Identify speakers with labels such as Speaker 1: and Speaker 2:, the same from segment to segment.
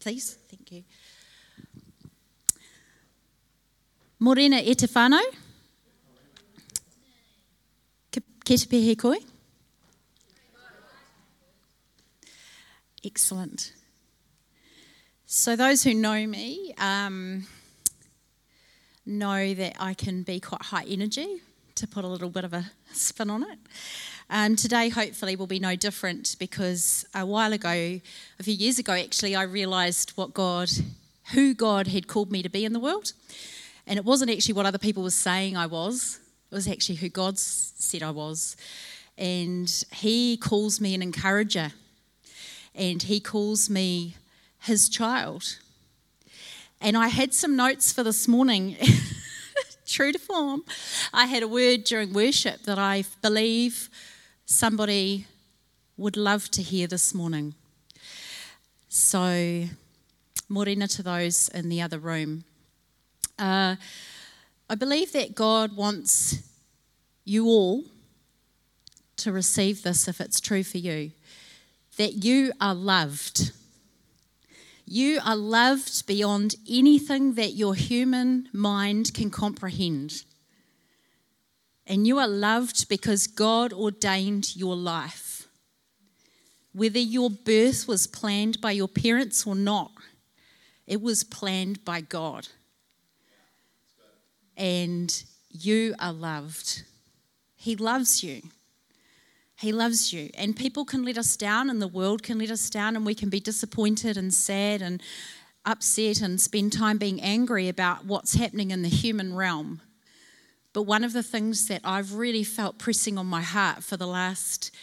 Speaker 1: Please, thank you. Morena e te whānau. Ke te pehe koe? Excellent. So, those who know me um, know that I can be quite high energy, to put a little bit of a spin on it. Um, today, hopefully, will be no different because a while ago, a few years ago, actually, I realised what God, who God had called me to be in the world. And it wasn't actually what other people were saying I was, it was actually who God said I was. And He calls me an encourager, and He calls me His child. And I had some notes for this morning. True to form. I had a word during worship that I believe somebody would love to hear this morning. So, morena to those in the other room. Uh, I believe that God wants you all to receive this if it's true for you that you are loved. You are loved beyond anything that your human mind can comprehend. And you are loved because God ordained your life. Whether your birth was planned by your parents or not, it was planned by God. And you are loved. He loves you. He loves you. And people can let us down, and the world can let us down, and we can be disappointed and sad and upset and spend time being angry about what's happening in the human realm. But one of the things that I've really felt pressing on my heart for the last,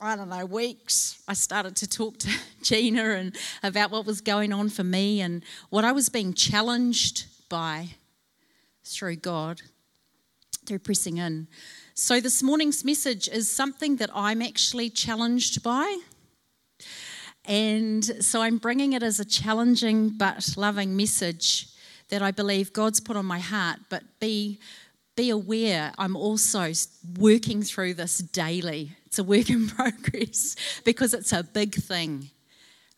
Speaker 1: I don't know, weeks, I started to talk to Gina and about what was going on for me and what I was being challenged by through God, through pressing in. So, this morning's message is something that I'm actually challenged by. And so, I'm bringing it as a challenging but loving message that I believe God's put on my heart. But be, be aware, I'm also working through this daily. It's a work in progress because it's a big thing,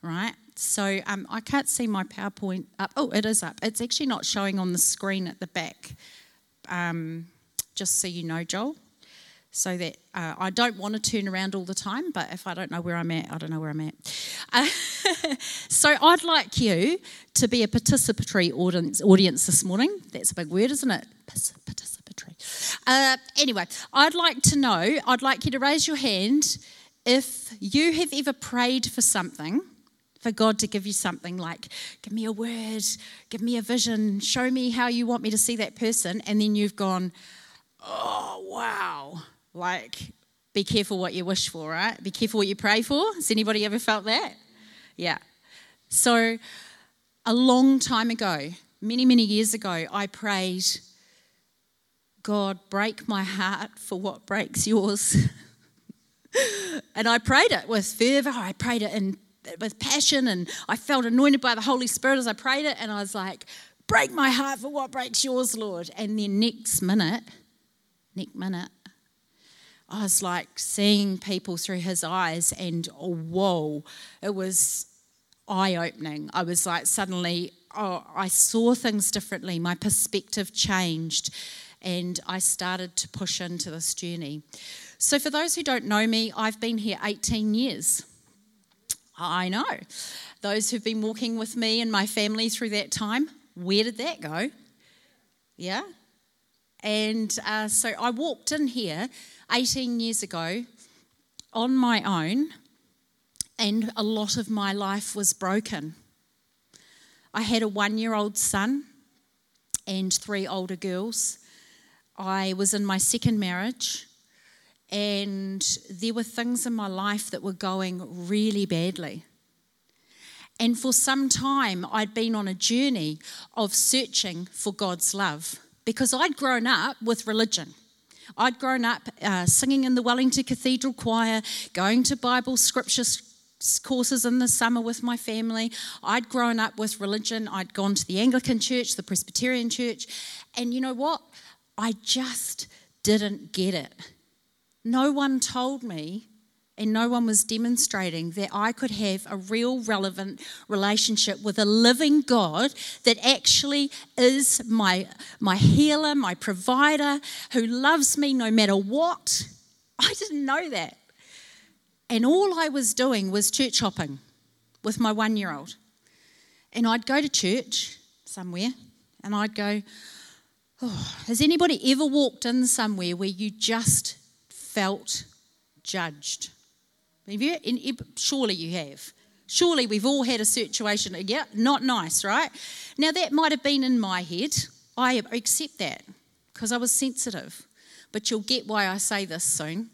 Speaker 1: right? So um, I can't see my PowerPoint up. Oh, it is up. It's actually not showing on the screen at the back. Um, just so you know, Joel so that uh, I don't want to turn around all the time, but if I don't know where I'm at, I don't know where I'm at. Uh, so I'd like you to be a participatory audience, audience this morning. That's a big word, isn't it? Participatory. Uh, anyway, I'd like to know, I'd like you to raise your hand if you have ever prayed for something for God to give you something like, give me a word, give me a vision, show me how you want me to see that person, and then you've gone, oh, wow, like, be careful what you wish for, right? Be careful what you pray for. Has anybody ever felt that? Yeah. So, a long time ago, many, many years ago, I prayed, God, break my heart for what breaks yours. and I prayed it with fervor. I prayed it in, with passion, and I felt anointed by the Holy Spirit as I prayed it. And I was like, break my heart for what breaks yours, Lord. And then next minute, next minute, I was like seeing people through his eyes, and oh, whoa, it was eye opening. I was like, suddenly, oh, I saw things differently. My perspective changed, and I started to push into this journey. So, for those who don't know me, I've been here 18 years. I know. Those who've been walking with me and my family through that time, where did that go? Yeah? And uh, so I walked in here 18 years ago on my own, and a lot of my life was broken. I had a one year old son and three older girls. I was in my second marriage, and there were things in my life that were going really badly. And for some time, I'd been on a journey of searching for God's love because I'd grown up with religion. I'd grown up uh, singing in the Wellington Cathedral Choir, going to Bible scripture courses in the summer with my family. I'd grown up with religion. I'd gone to the Anglican church, the Presbyterian church. And you know what? I just didn't get it. No one told me and no one was demonstrating that I could have a real, relevant relationship with a living God that actually is my, my healer, my provider, who loves me no matter what. I didn't know that. And all I was doing was church hopping with my one year old. And I'd go to church somewhere and I'd go, oh, Has anybody ever walked in somewhere where you just felt judged? Have you? Surely you have. Surely we've all had a situation, uh, yeah, not nice, right? Now that might have been in my head. I accept that because I was sensitive. But you'll get why I say this soon.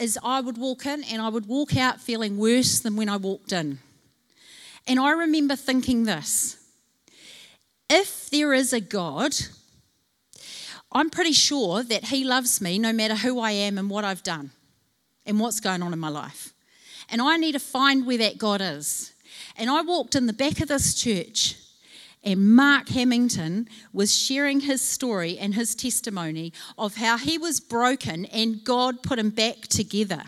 Speaker 1: Is I would walk in and I would walk out feeling worse than when I walked in. And I remember thinking this if there is a God, I'm pretty sure that He loves me no matter who I am and what I've done and what's going on in my life. And I need to find where that God is. And I walked in the back of this church, and Mark Hamilton was sharing his story and his testimony of how he was broken and God put him back together.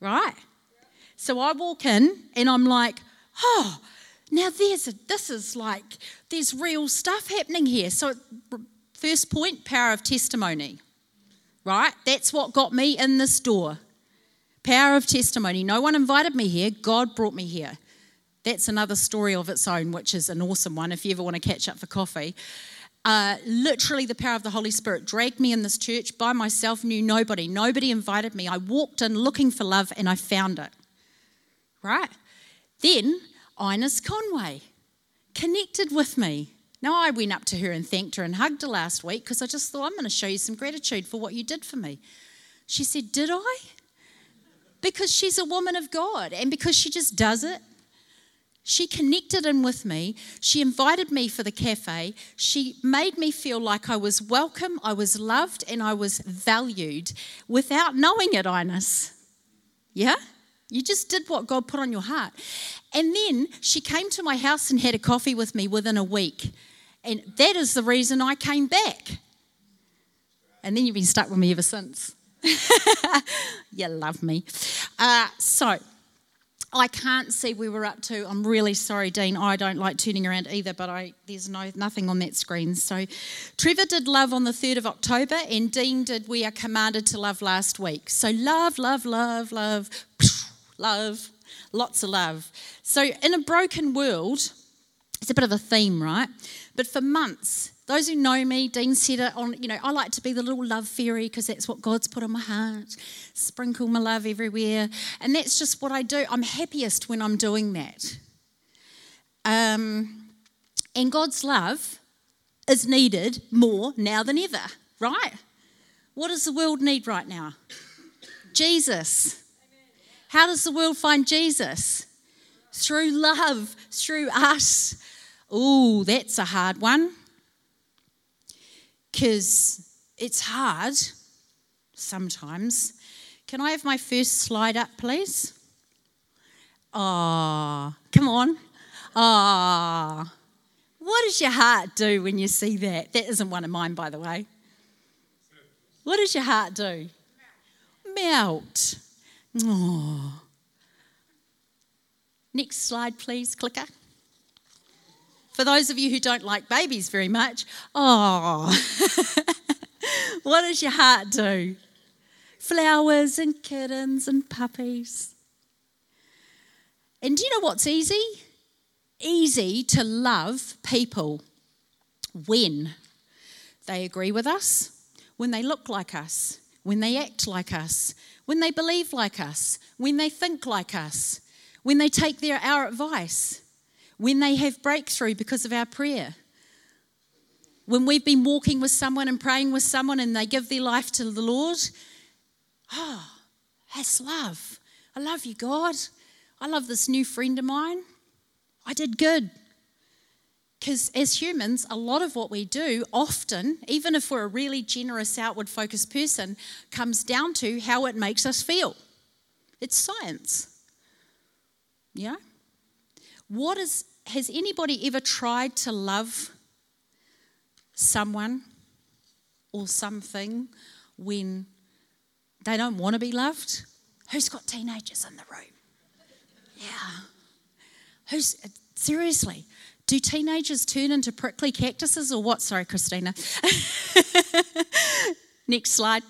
Speaker 1: Right? So I walk in and I'm like, oh, now there's a, this is like, there's real stuff happening here. So, first point power of testimony right? That's what got me in this door. Power of testimony. No one invited me here, God brought me here. That's another story of its own, which is an awesome one if you ever want to catch up for coffee. Uh, literally, the power of the Holy Spirit dragged me in this church by myself, knew nobody. Nobody invited me. I walked in looking for love and I found it. Right? Then, Ines Conway connected with me. Now, I went up to her and thanked her and hugged her last week because I just thought, I'm going to show you some gratitude for what you did for me. She said, Did I? Because she's a woman of God and because she just does it. She connected in with me. She invited me for the cafe. She made me feel like I was welcome, I was loved, and I was valued without knowing it, Ines. Yeah? You just did what God put on your heart. And then she came to my house and had a coffee with me within a week. And that is the reason I came back. And then you've been stuck with me ever since. you love me. Uh, so, I can't see where we're up to. I'm really sorry, Dean. I don't like turning around either, but I, there's no nothing on that screen. So, Trevor did love on the 3rd of October, and Dean did We Are Commanded to Love last week. So, love, love, love, love, love, lots of love. So, in a broken world, it's a bit of a theme, right? But for months, those who know me, Dean said it on, you know, I like to be the little love fairy because that's what God's put on my heart. Sprinkle my love everywhere. And that's just what I do. I'm happiest when I'm doing that. Um, and God's love is needed more now than ever, right? What does the world need right now? Jesus. How does the world find Jesus? Through love, through us. Oh, that's a hard one. Because it's hard sometimes. Can I have my first slide up, please? Ah, come on. Ah. What does your heart do when you see that? That isn't one of mine, by the way. What does your heart do? Melt. Oh. Next slide, please, clicker. For those of you who don't like babies very much, oh, what does your heart do? Flowers and kittens and puppies. And do you know what's easy? Easy to love people when they agree with us, when they look like us, when they act like us, when they believe like us, when they think like us, when they take their, our advice when they have breakthrough because of our prayer. When we've been walking with someone and praying with someone and they give their life to the Lord, oh, that's love. I love you, God. I love this new friend of mine. I did good. Because as humans, a lot of what we do often, even if we're a really generous, outward focused person, comes down to how it makes us feel. It's science. Yeah? What is, has anybody ever tried to love someone or something when They don't want to be loved. Who's got teenagers in the room? Yeah. Who's seriously? Do teenagers turn into prickly cactuses or what? Sorry, Christina. Next slide.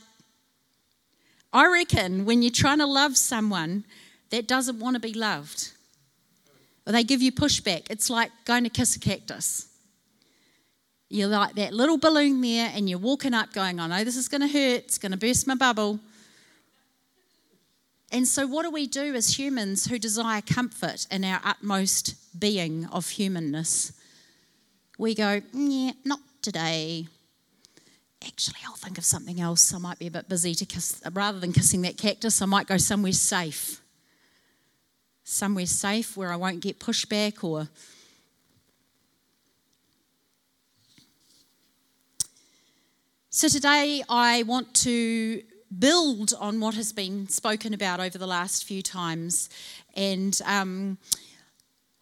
Speaker 1: I reckon when you're trying to love someone that doesn't want to be loved, or they give you pushback, it's like going to kiss a cactus. You're like that little balloon there, and you're walking up going, I know this is going to hurt, it's going to burst my bubble. And so, what do we do as humans who desire comfort in our utmost being of humanness? We go, yeah, not today. Actually, I'll think of something else. I might be a bit busy to kiss. Rather than kissing that cactus, I might go somewhere safe. Somewhere safe where I won't get pushback or. So, today I want to build on what has been spoken about over the last few times. And um,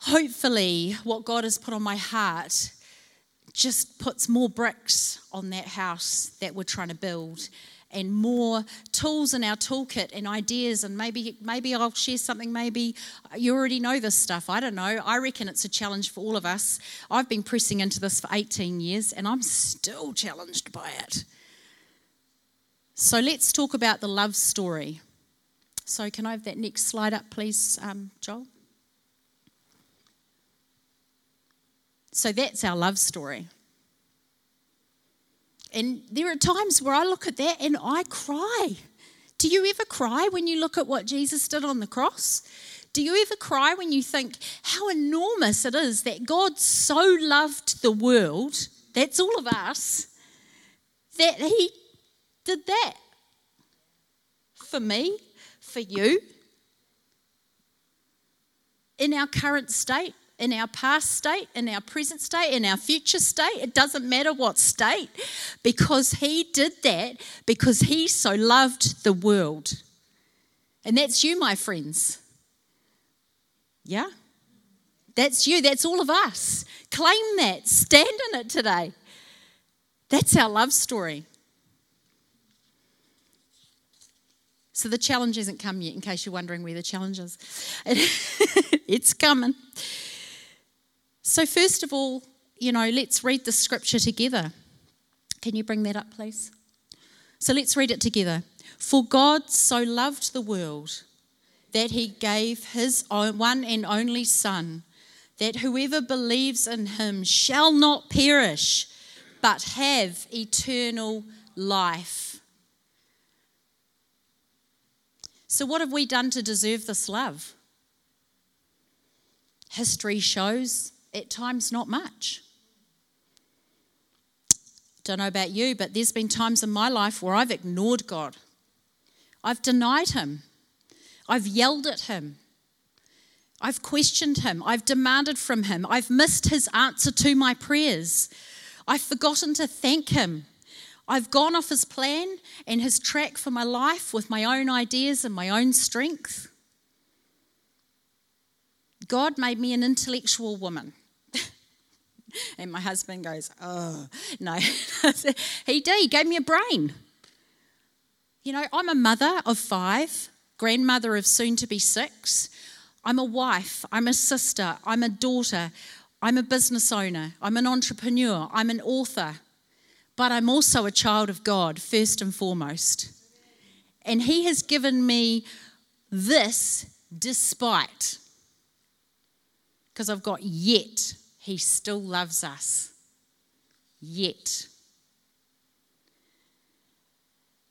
Speaker 1: hopefully, what God has put on my heart just puts more bricks on that house that we're trying to build and more tools in our toolkit and ideas and maybe maybe I'll share something maybe you already know this stuff I don't know I reckon it's a challenge for all of us I've been pressing into this for 18 years and I'm still challenged by it so let's talk about the love story. So, can I have that next slide up, please, um, Joel? So, that's our love story. And there are times where I look at that and I cry. Do you ever cry when you look at what Jesus did on the cross? Do you ever cry when you think how enormous it is that God so loved the world, that's all of us, that He did that for me, for you, in our current state, in our past state, in our present state, in our future state. It doesn't matter what state, because He did that because He so loved the world. And that's you, my friends. Yeah? That's you. That's all of us. Claim that. Stand in it today. That's our love story. So the challenge hasn't come yet, in case you're wondering where the challenge is. it's coming. So, first of all, you know, let's read the scripture together. Can you bring that up, please? So, let's read it together. For God so loved the world that he gave his one and only Son, that whoever believes in him shall not perish, but have eternal life. So, what have we done to deserve this love? History shows at times not much. Don't know about you, but there's been times in my life where I've ignored God. I've denied Him. I've yelled at Him. I've questioned Him. I've demanded from Him. I've missed His answer to my prayers. I've forgotten to thank Him. I've gone off his plan and his track for my life with my own ideas and my own strength. God made me an intellectual woman. and my husband goes, Oh, no. he did. He gave me a brain. You know, I'm a mother of five, grandmother of soon to be six. I'm a wife. I'm a sister. I'm a daughter. I'm a business owner. I'm an entrepreneur. I'm an author but I'm also a child of God, first and foremost. And He has given me this despite, because I've got yet, He still loves us. Yet.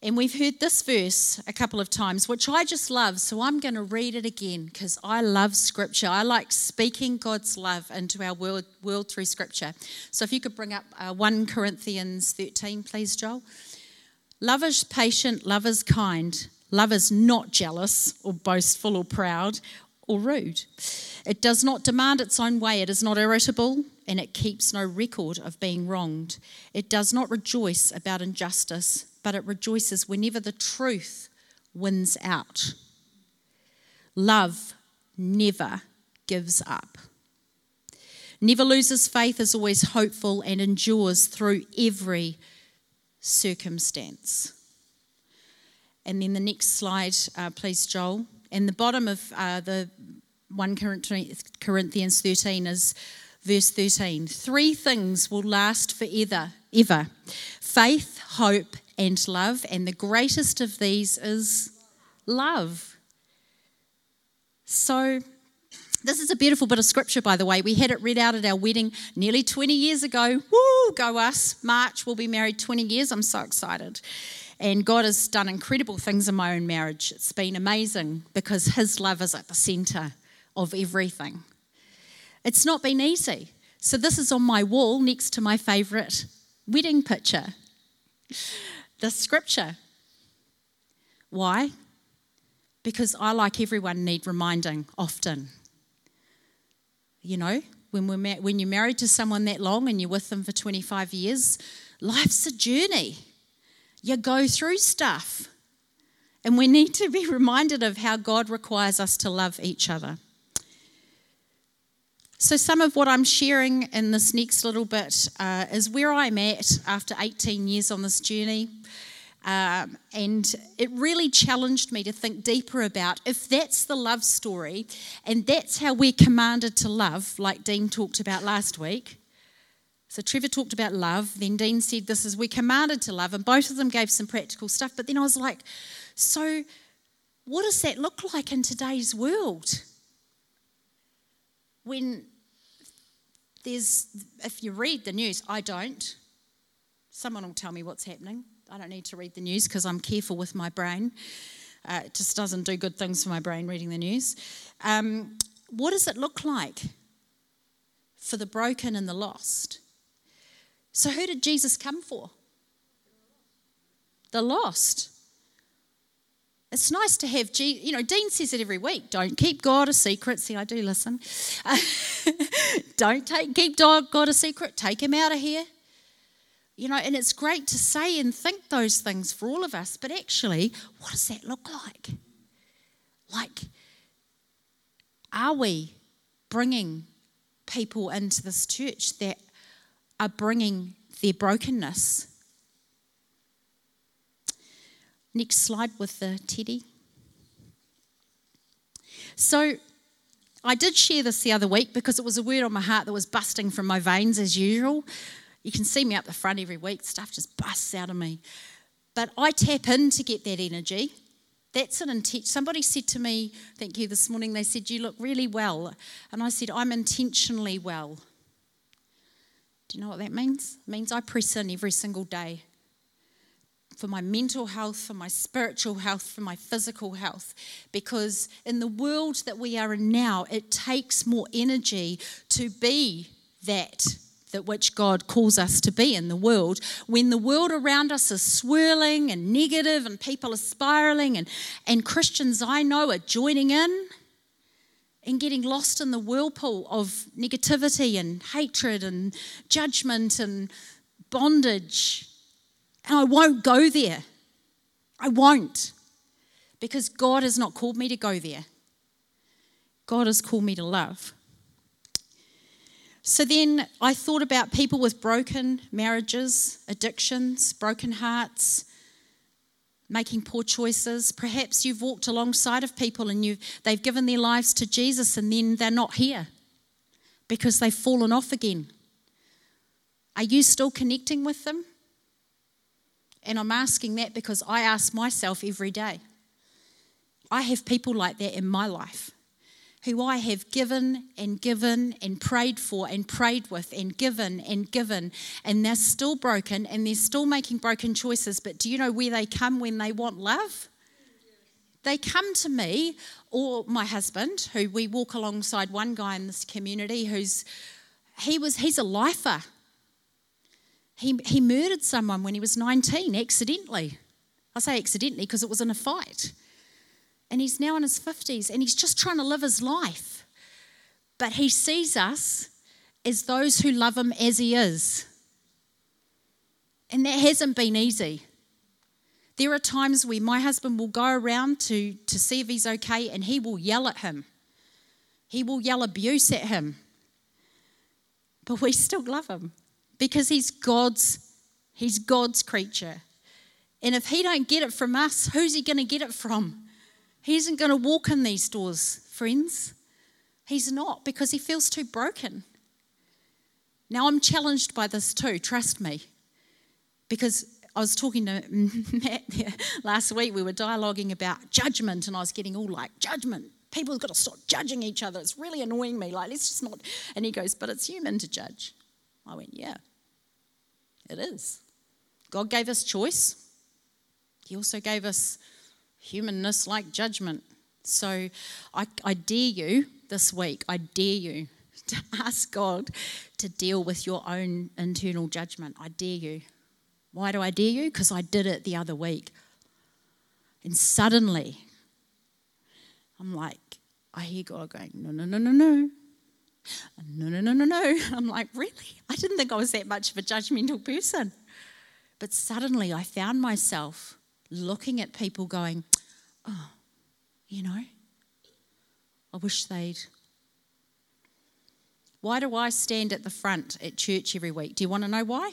Speaker 1: And we've heard this verse a couple of times, which I just love. So I'm going to read it again because I love scripture. I like speaking God's love into our world, world through scripture. So if you could bring up uh, 1 Corinthians 13, please, Joel. Love is patient, love is kind, love is not jealous or boastful or proud or rude. It does not demand its own way, it is not irritable, and it keeps no record of being wronged. It does not rejoice about injustice but it rejoices whenever the truth wins out. Love never gives up. Never loses faith, is always hopeful, and endures through every circumstance. And then the next slide, uh, please, Joel. And the bottom of uh, the 1 Corinthians 13 is verse 13. Three things will last forever, ever faith, hope, and love. And the greatest of these is love. So, this is a beautiful bit of scripture, by the way. We had it read out at our wedding nearly 20 years ago. Woo, go us. March, we'll be married 20 years. I'm so excited. And God has done incredible things in my own marriage. It's been amazing because His love is at the center of everything. It's not been easy. So, this is on my wall next to my favorite wedding picture. The scripture. Why? Because I, like everyone, need reminding often. You know, when, we're ma- when you're married to someone that long and you're with them for 25 years, life's a journey. You go through stuff. And we need to be reminded of how God requires us to love each other. So, some of what I'm sharing in this next little bit uh, is where I'm at after 18 years on this journey. Um, and it really challenged me to think deeper about if that's the love story and that's how we're commanded to love, like Dean talked about last week. So Trevor talked about love, then Dean said this is we're commanded to love, and both of them gave some practical stuff. But then I was like, so what does that look like in today's world? When there's, if you read the news, I don't, someone will tell me what's happening. I don't need to read the news because I'm careful with my brain. Uh, it just doesn't do good things for my brain reading the news. Um, what does it look like for the broken and the lost? So, who did Jesus come for? The lost. It's nice to have, you know, Dean says it every week. Don't keep God a secret. See, I do listen. don't take, keep God a secret. Take him out of here. You know, and it's great to say and think those things for all of us, but actually, what does that look like? Like, are we bringing people into this church that are bringing their brokenness? Next slide with the teddy. So, I did share this the other week because it was a word on my heart that was busting from my veins as usual. You can see me up the front every week, stuff just busts out of me. But I tap in to get that energy. That's an intention. Somebody said to me, thank you, this morning, they said, You look really well. And I said, I'm intentionally well. Do you know what that means? It means I press in every single day for my mental health, for my spiritual health, for my physical health. Because in the world that we are in now, it takes more energy to be that that which God calls us to be in the world, when the world around us is swirling and negative and people are spiraling and, and Christians I know are joining in and getting lost in the whirlpool of negativity and hatred and judgment and bondage. And I won't go there. I won't. Because God has not called me to go there. God has called me to love. So then I thought about people with broken marriages, addictions, broken hearts, making poor choices. Perhaps you've walked alongside of people and you've, they've given their lives to Jesus and then they're not here because they've fallen off again. Are you still connecting with them? And I'm asking that because I ask myself every day. I have people like that in my life who I have given and given and prayed for and prayed with and given and given, and they're still broken and they're still making broken choices. But do you know where they come when they want love? They come to me or my husband, who we walk alongside one guy in this community who's he was he's a lifer. He, he murdered someone when he was 19 accidentally. I say accidentally because it was in a fight and he's now in his 50s and he's just trying to live his life. But he sees us as those who love him as he is. And that hasn't been easy. There are times where my husband will go around to, to see if he's okay and he will yell at him. He will yell abuse at him. But we still love him because he's God's he's God's creature. And if he don't get it from us, who's he going to get it from? He isn't going to walk in these doors, friends. He's not because he feels too broken. Now I'm challenged by this too, trust me. Because I was talking to Matt last week, we were dialoguing about judgment, and I was getting all like, judgment. People have got to stop judging each other. It's really annoying me. Like, let's just not. And he goes, but it's human to judge. I went, yeah, it is. God gave us choice. He also gave us humanness like judgment. So I, I dare you this week, I dare you to ask God to deal with your own internal judgment. I dare you. Why do I dare you? Because I did it the other week. And suddenly, I'm like, I hear God going, no, no, no, no, no. No, no, no, no, no. I'm like, really? I didn't think I was that much of a judgmental person. But suddenly I found myself looking at people going, oh, you know, I wish they'd. Why do I stand at the front at church every week? Do you want to know why?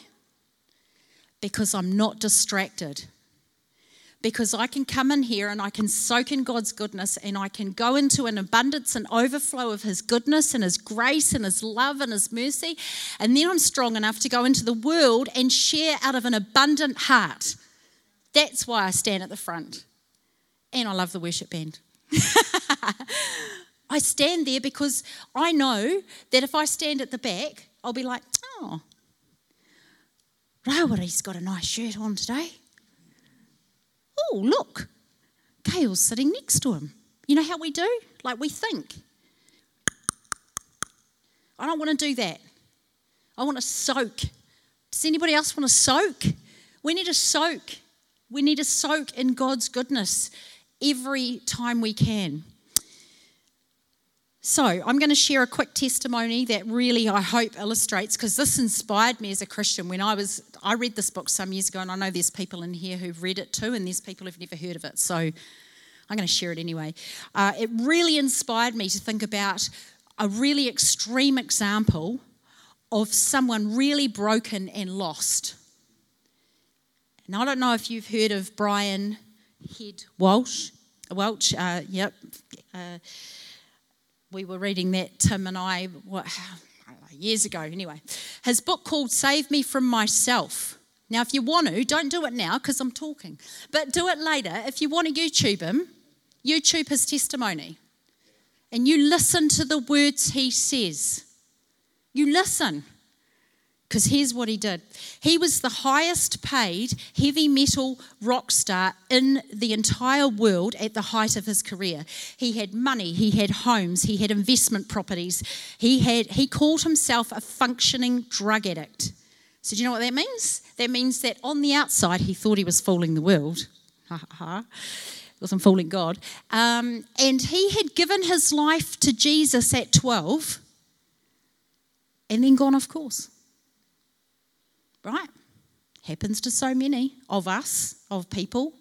Speaker 1: Because I'm not distracted because I can come in here and I can soak in God's goodness and I can go into an abundance and overflow of His goodness and His grace and His love and His mercy. And then I'm strong enough to go into the world and share out of an abundant heart. That's why I stand at the front. And I love the worship band. I stand there because I know that if I stand at the back, I'll be like, oh, Rawiri's got a nice shirt on today oh, look, Kale's sitting next to him. You know how we do? Like we think. I don't want to do that. I want to soak. Does anybody else want to soak? We need to soak. We need to soak in God's goodness every time we can. So, I'm going to share a quick testimony that really I hope illustrates because this inspired me as a Christian when I was I read this book some years ago and I know there's people in here who've read it too and there's people who've never heard of it. So, I'm going to share it anyway. Uh, it really inspired me to think about a really extreme example of someone really broken and lost. And I don't know if you've heard of Brian Head Walsh. Welch, uh, yep. Uh, we were reading that, Tim and I, what, years ago anyway. His book called Save Me From Myself. Now, if you want to, don't do it now because I'm talking, but do it later. If you want to YouTube him, YouTube his testimony and you listen to the words he says. You listen. Because here's what he did he was the highest paid heavy metal rock star in the entire world at the height of his career. He had money, he had homes, he had investment properties. He, had, he called himself a functioning drug addict. So, do you know what that means? That means that on the outside, he thought he was fooling the world. Ha ha ha. Wasn't fooling God. Um, and he had given his life to Jesus at 12 and then gone off course right? Happens to so many of us, of people.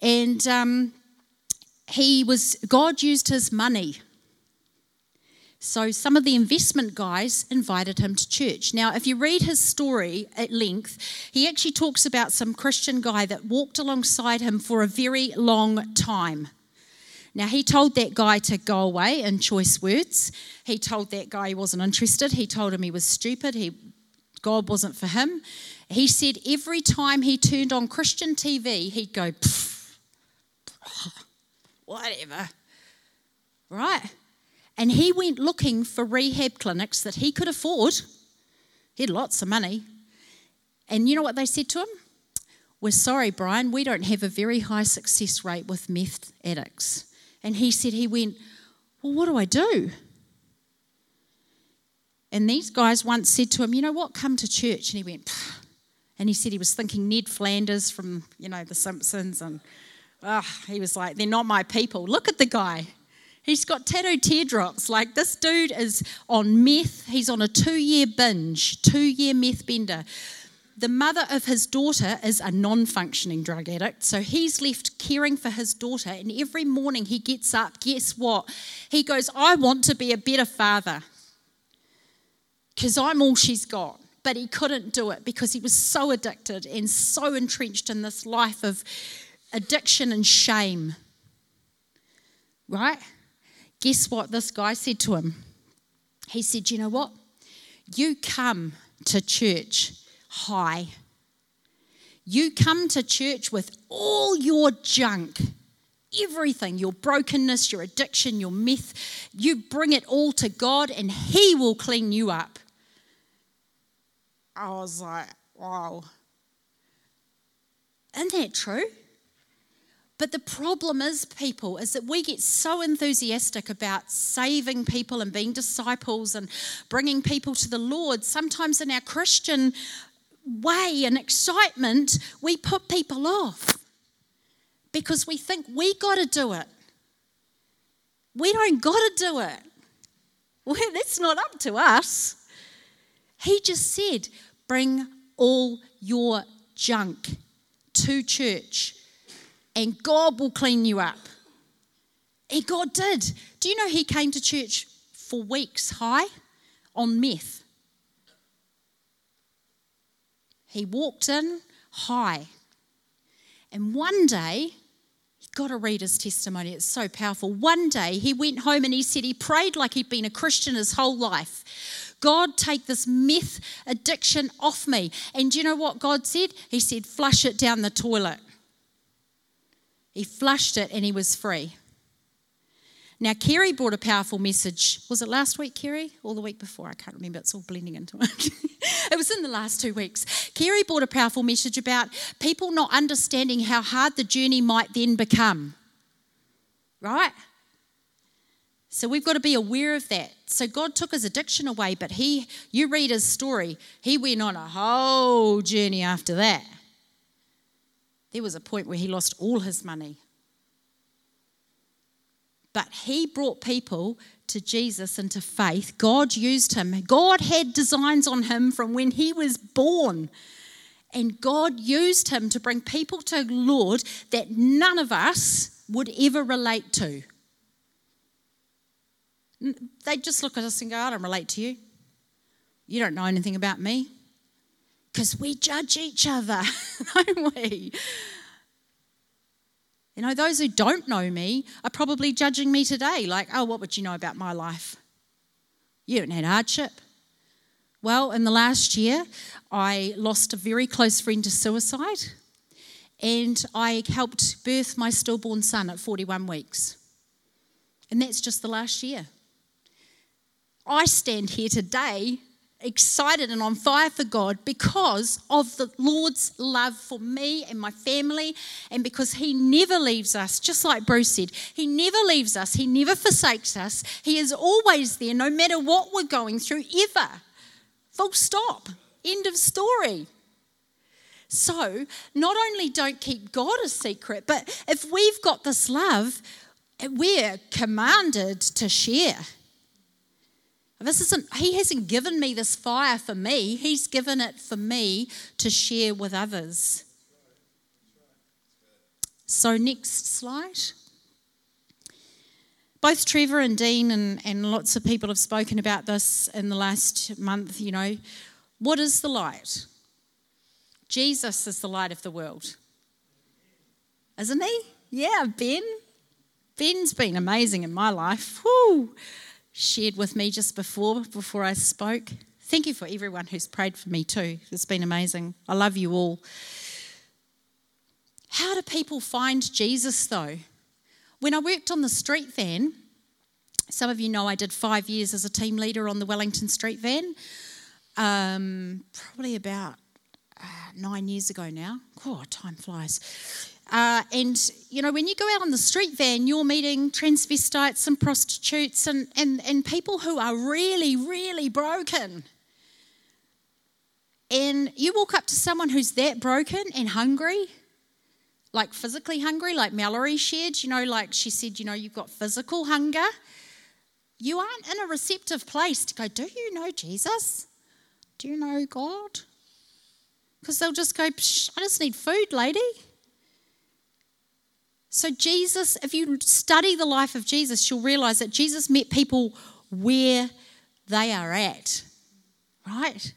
Speaker 1: And um, he was, God used his money. So some of the investment guys invited him to church. Now, if you read his story at length, he actually talks about some Christian guy that walked alongside him for a very long time. Now, he told that guy to go away in choice words. He told that guy he wasn't interested. He told him he was stupid. He God wasn't for him. He said every time he turned on Christian TV, he'd go, whatever. Right? And he went looking for rehab clinics that he could afford. He had lots of money. And you know what they said to him? We're sorry, Brian, we don't have a very high success rate with meth addicts. And he said, he went, Well, what do I do? And these guys once said to him, You know what? Come to church. And he went, Pah. and he said he was thinking Ned Flanders from, you know, The Simpsons. And oh, he was like, They're not my people. Look at the guy. He's got tattooed teardrops. Like this dude is on meth. He's on a two year binge, two year meth bender. The mother of his daughter is a non functioning drug addict. So he's left caring for his daughter. And every morning he gets up, guess what? He goes, I want to be a better father because I'm all she's got. but he couldn't do it because he was so addicted and so entrenched in this life of addiction and shame. Right? Guess what this guy said to him? He said, You know what? You come to church high. You come to church with all your junk, everything, your brokenness, your addiction, your meth. You bring it all to God and He will clean you up. I was like, wow. Isn't that true? But the problem is, people, is that we get so enthusiastic about saving people and being disciples and bringing people to the Lord. Sometimes in our Christian way and excitement, we put people off because we think we got to do it. We don't got to do it. Well, that's not up to us. He just said, bring all your junk to church and God will clean you up. And God did. Do you know He came to church for weeks high on meth? He walked in high. And one day, you've got to read his testimony, it's so powerful. One day, he went home and he said he prayed like he'd been a Christian his whole life. God, take this meth addiction off me. And do you know what God said? He said, flush it down the toilet. He flushed it and he was free. Now, Kerry brought a powerful message. Was it last week, Kerry? Or the week before? I can't remember. It's all blending into it. it was in the last two weeks. Kerry brought a powerful message about people not understanding how hard the journey might then become. Right? So we've got to be aware of that. So God took his addiction away, but he, you read his story, he went on a whole journey after that. There was a point where he lost all his money. But he brought people to Jesus and to faith. God used him. God had designs on him from when he was born. And God used him to bring people to the Lord that none of us would ever relate to. They'd just look at us and go, I don't relate to you. You don't know anything about me because we judge each other, don't we? You know, those who don't know me are probably judging me today, like, oh, what would you know about my life? You haven't had hardship. Well, in the last year, I lost a very close friend to suicide, and I helped birth my stillborn son at 41 weeks. And that's just the last year. I stand here today excited and on fire for God because of the Lord's love for me and my family, and because He never leaves us, just like Bruce said. He never leaves us, He never forsakes us. He is always there, no matter what we're going through, ever. Full stop. End of story. So, not only don't keep God a secret, but if we've got this love, we're commanded to share. This isn't, he hasn't given me this fire for me, he's given it for me to share with others. So, next slide. Both Trevor and Dean and, and lots of people have spoken about this in the last month. You know, what is the light? Jesus is the light of the world. Isn't he? Yeah, Ben. Ben's been amazing in my life. Woo shared with me just before before I spoke. Thank you for everyone who's prayed for me too. It's been amazing. I love you all. How do people find Jesus though? When I worked on the street van, some of you know I did five years as a team leader on the Wellington street van. Um, probably about uh, nine years ago now. God, time flies. Uh, and, you know, when you go out on the street van, you're meeting transvestites and prostitutes and, and, and people who are really, really broken. And you walk up to someone who's that broken and hungry, like physically hungry, like Mallory shared, you know, like she said, you know, you've got physical hunger. You aren't in a receptive place to go, Do you know Jesus? Do you know God? Because they'll just go, I just need food, lady. So, Jesus, if you study the life of Jesus, you'll realize that Jesus met people where they are at, right?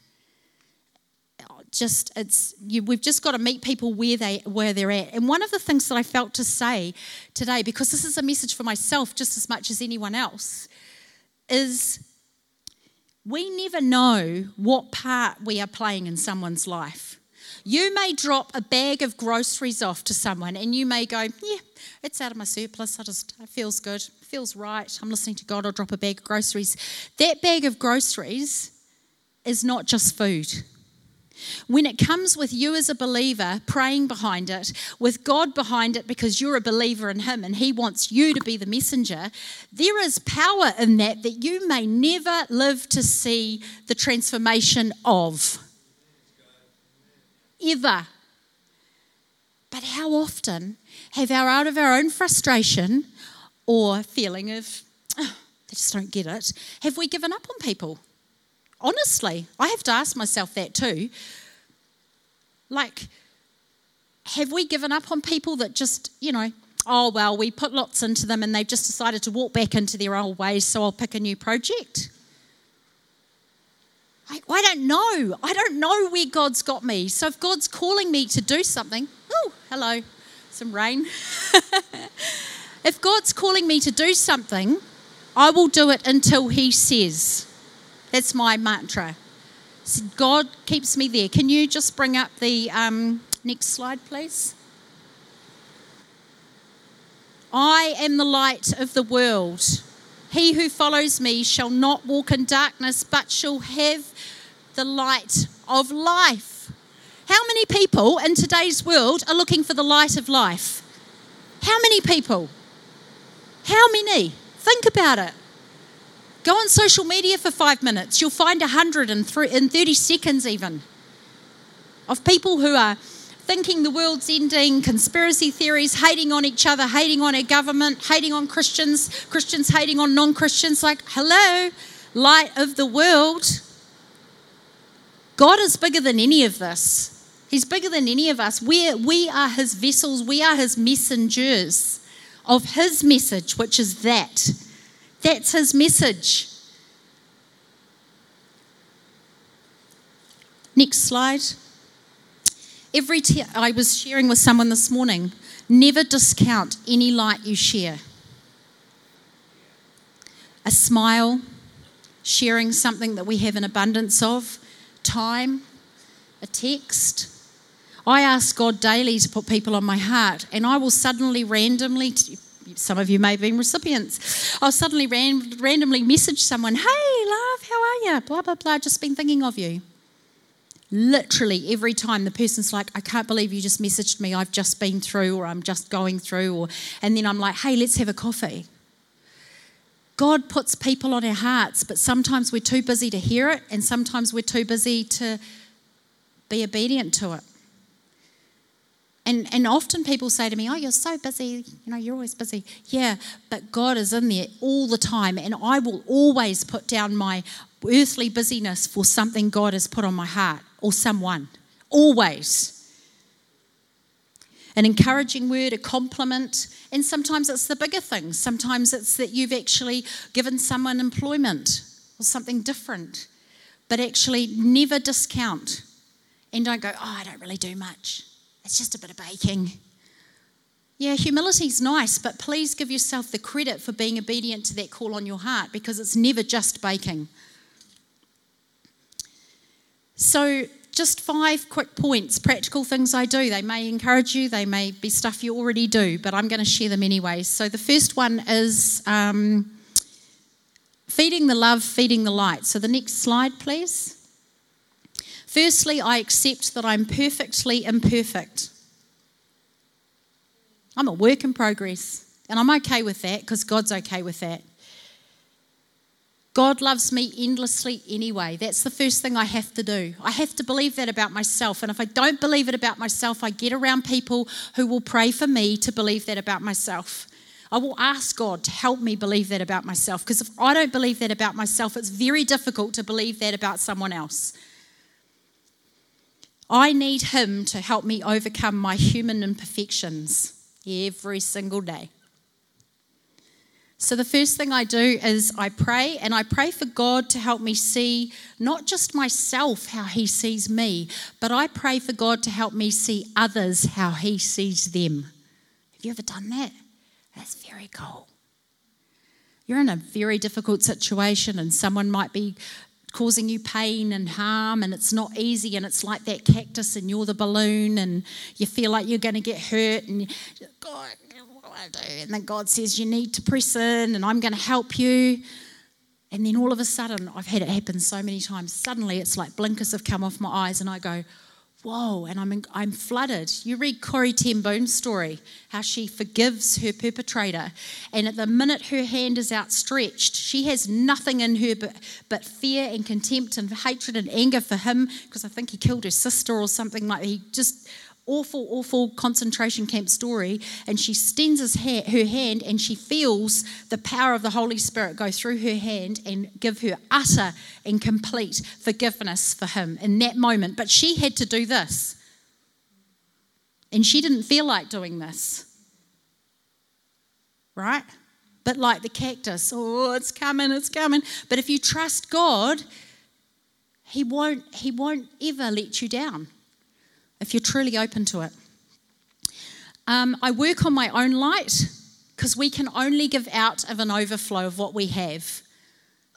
Speaker 1: just it's you, we've just got to meet people where they where they're at. And one of the things that I felt to say today, because this is a message for myself just as much as anyone else, is we never know what part we are playing in someone's life. You may drop a bag of groceries off to someone and you may go, Yeah, it's out of my surplus. I just, it feels good, it feels right. I'm listening to God, I'll drop a bag of groceries. That bag of groceries is not just food. When it comes with you as a believer praying behind it, with God behind it because you're a believer in Him and He wants you to be the messenger, there is power in that that you may never live to see the transformation of. Ever. But how often have our out of our own frustration or feeling of, oh, they just don't get it, have we given up on people? Honestly, I have to ask myself that too. Like, have we given up on people that just, you know, oh, well, we put lots into them and they've just decided to walk back into their old ways, so I'll pick a new project? I, I don't know. I don't know where God's got me. So if God's calling me to do something, oh, hello, some rain. if God's calling me to do something, I will do it until He says. That's my mantra. So God keeps me there. Can you just bring up the um, next slide, please? I am the light of the world. He who follows me shall not walk in darkness, but shall have the light of life. How many people in today's world are looking for the light of life? How many people? How many? Think about it. Go on social media for five minutes. You'll find 100 in, in 30 seconds, even, of people who are thinking the world's ending, conspiracy theories, hating on each other, hating on our government, hating on Christians, Christians hating on non Christians. Like, hello, light of the world. God is bigger than any of this. He's bigger than any of us. We're, we are his vessels, we are his messengers of his message, which is that that's his message. Next slide. Every t- I was sharing with someone this morning, never discount any light you share. A smile, sharing something that we have an abundance of, time, a text. I ask God daily to put people on my heart, and I will suddenly randomly, some of you may have been recipients. I'll suddenly ran, randomly message someone, hey, love, how are you? Blah, blah, blah, just been thinking of you. Literally every time the person's like, I can't believe you just messaged me, I've just been through, or I'm just going through, or, and then I'm like, hey, let's have a coffee. God puts people on our hearts, but sometimes we're too busy to hear it, and sometimes we're too busy to be obedient to it. And, and often people say to me, Oh, you're so busy. You know, you're always busy. Yeah, but God is in there all the time. And I will always put down my earthly busyness for something God has put on my heart or someone. Always. An encouraging word, a compliment. And sometimes it's the bigger things. Sometimes it's that you've actually given someone employment or something different. But actually, never discount. And don't go, Oh, I don't really do much. It's just a bit of baking. Yeah, humility's nice, but please give yourself the credit for being obedient to that call on your heart because it's never just baking. So, just five quick points, practical things I do. They may encourage you, they may be stuff you already do, but I'm going to share them anyway. So, the first one is um, feeding the love, feeding the light. So, the next slide, please. Firstly, I accept that I'm perfectly imperfect. I'm a work in progress, and I'm okay with that because God's okay with that. God loves me endlessly anyway. That's the first thing I have to do. I have to believe that about myself. And if I don't believe it about myself, I get around people who will pray for me to believe that about myself. I will ask God to help me believe that about myself because if I don't believe that about myself, it's very difficult to believe that about someone else. I need Him to help me overcome my human imperfections every single day. So, the first thing I do is I pray, and I pray for God to help me see not just myself how He sees me, but I pray for God to help me see others how He sees them. Have you ever done that? That's very cool. You're in a very difficult situation, and someone might be causing you pain and harm, and it's not easy, and it's like that cactus, and you're the balloon, and you feel like you're going to get hurt, and God, Do? And then God says, You need to press in and I'm going to help you. And then all of a sudden, I've had it happen so many times. Suddenly, it's like blinkers have come off my eyes, and I go, Whoa, and I'm, I'm flooded. You read Corrie ten Boom's story, how she forgives her perpetrator. And at the minute her hand is outstretched, she has nothing in her but, but fear and contempt and hatred and anger for him, because I think he killed her sister or something like that. He just awful, awful concentration camp story, and she extends his ha- her hand and she feels the power of the Holy Spirit go through her hand and give her utter and complete forgiveness for him in that moment. But she had to do this, and she didn't feel like doing this, right? But like the cactus, oh, it's coming, it's coming. But if you trust God, He won't, He won't ever let you down if you're truly open to it. Um, I work on my own light because we can only give out of an overflow of what we have.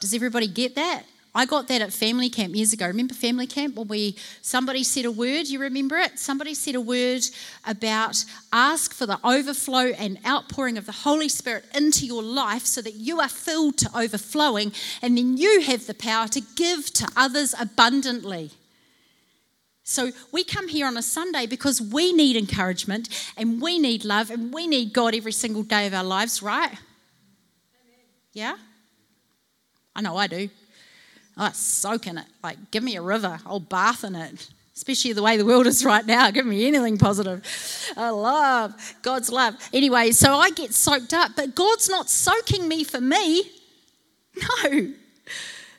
Speaker 1: Does everybody get that? I got that at family camp years ago. Remember family camp when we somebody said a word, you remember it? Somebody said a word about ask for the overflow and outpouring of the Holy Spirit into your life so that you are filled to overflowing and then you have the power to give to others abundantly. So we come here on a Sunday because we need encouragement and we need love and we need God every single day of our lives, right? Yeah? I know I do. I soak in it. Like, give me a river, I'll bath in it. Especially the way the world is right now. Give me anything positive. I love God's love. Anyway, so I get soaked up, but God's not soaking me for me. No,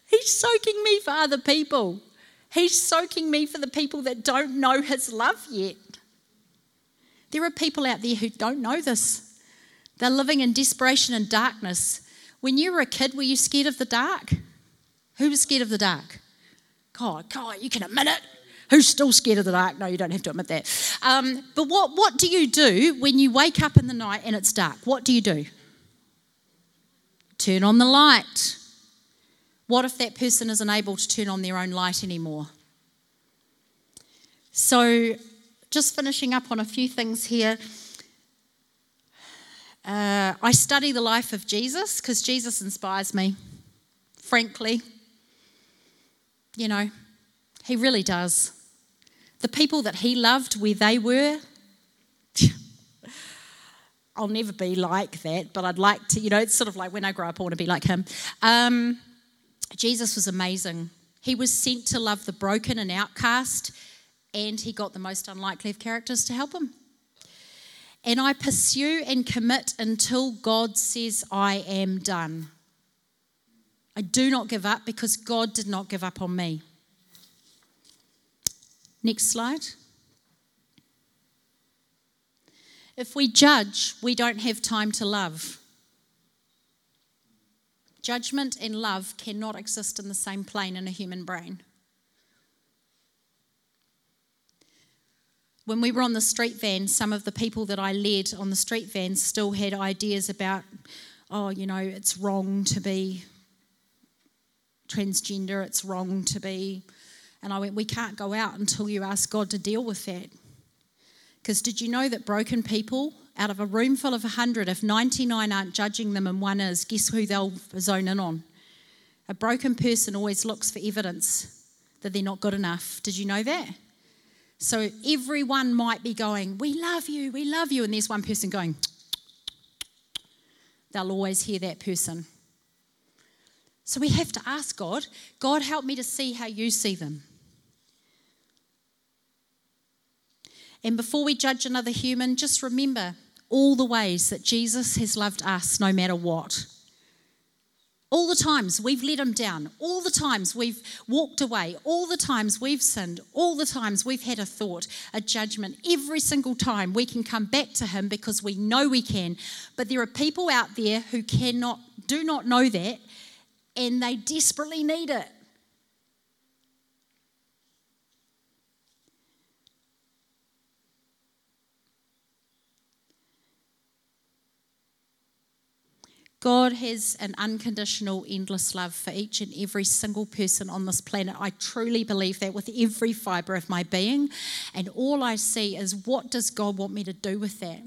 Speaker 1: He's soaking me for other people. He's soaking me for the people that don't know His love yet. There are people out there who don't know this. They're living in desperation and darkness. When you were a kid, were you scared of the dark? Who was scared of the dark? God, God, you can admit it. Who's still scared of the dark? No, you don't have to admit that. Um, but what, what do you do when you wake up in the night and it's dark? What do you do? Turn on the light. What if that person isn't able to turn on their own light anymore? So, just finishing up on a few things here. Uh, I study the life of Jesus because Jesus inspires me, frankly. You know, he really does. The people that he loved where they were, I'll never be like that, but I'd like to, you know, it's sort of like when I grow up, I want to be like him. Um, Jesus was amazing. He was sent to love the broken and outcast, and he got the most unlikely of characters to help him. And I pursue and commit until God says, I am done. I do not give up because God did not give up on me. Next slide. If we judge, we don't have time to love. Judgment and love cannot exist in the same plane in a human brain. When we were on the street van, some of the people that I led on the street van still had ideas about, oh, you know, it's wrong to be transgender, it's wrong to be. And I went, we can't go out until you ask God to deal with that. Because did you know that broken people out of a room full of 100, if 99 aren't judging them and one is, guess who they'll zone in on? A broken person always looks for evidence that they're not good enough. Did you know that? So everyone might be going, We love you, we love you. And there's one person going, They'll always hear that person. So we have to ask God, God, help me to see how you see them. And before we judge another human, just remember all the ways that Jesus has loved us no matter what. All the times we've let him down, all the times we've walked away, all the times we've sinned, all the times we've had a thought, a judgment, every single time we can come back to him because we know we can. But there are people out there who cannot, do not know that, and they desperately need it. God has an unconditional, endless love for each and every single person on this planet. I truly believe that with every fiber of my being. And all I see is what does God want me to do with that?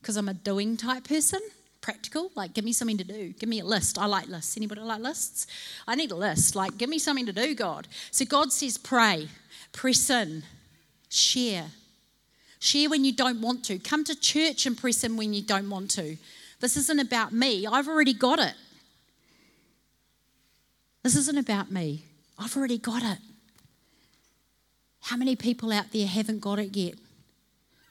Speaker 1: Because I'm a doing type person, practical. Like, give me something to do. Give me a list. I like lists. Anybody like lists? I need a list. Like, give me something to do, God. So God says, pray, press in, share. Share when you don't want to. Come to church and press in when you don't want to. This isn't about me. I've already got it. This isn't about me. I've already got it. How many people out there haven't got it yet?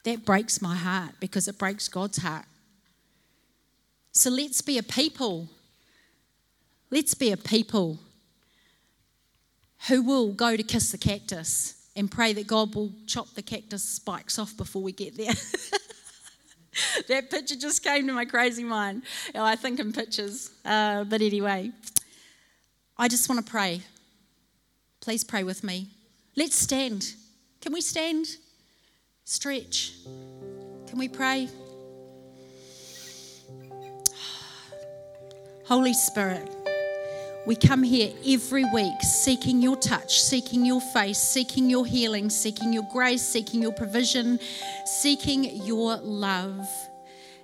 Speaker 1: That breaks my heart because it breaks God's heart. So let's be a people. Let's be a people who will go to kiss the cactus and pray that God will chop the cactus spikes off before we get there. that picture just came to my crazy mind. Oh, I think in pictures. Uh, but anyway, I just want to pray. Please pray with me. Let's stand. Can we stand? Stretch. Can we pray? Holy Spirit. We come here every week seeking your touch, seeking your face, seeking your healing, seeking your grace, seeking your provision, seeking your love.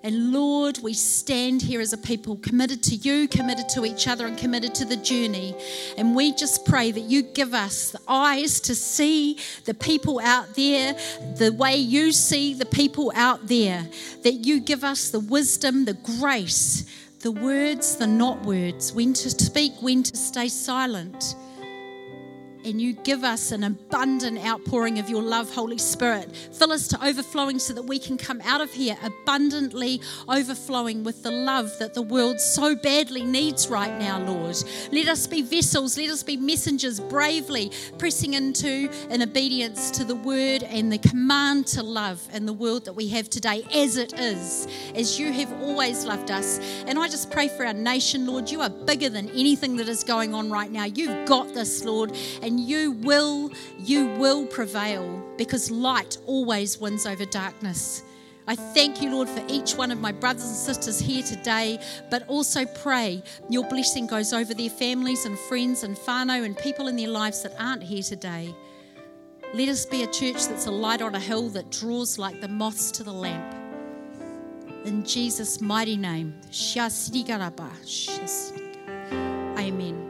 Speaker 1: And Lord, we stand here as a people committed to you, committed to each other, and committed to the journey. And we just pray that you give us the eyes to see the people out there the way you see the people out there, that you give us the wisdom, the grace the words, the not words, when to speak, when to stay silent and you give us an abundant outpouring of your love, Holy Spirit. Fill us to overflowing so that we can come out of here abundantly overflowing with the love that the world so badly needs right now, Lord. Let us be vessels, let us be messengers bravely pressing into in obedience to the word and the command to love in the world that we have today as it is, as you have always loved us. And I just pray for our nation, Lord. You are bigger than anything that is going on right now. You've got this, Lord. And you will, you will prevail because light always wins over darkness. I thank you, Lord, for each one of my brothers and sisters here today, but also pray your blessing goes over their families and friends and whānau and people in their lives that aren't here today. Let us be a church that's a light on a hill that draws like the moths to the lamp. In Jesus' mighty name. Amen.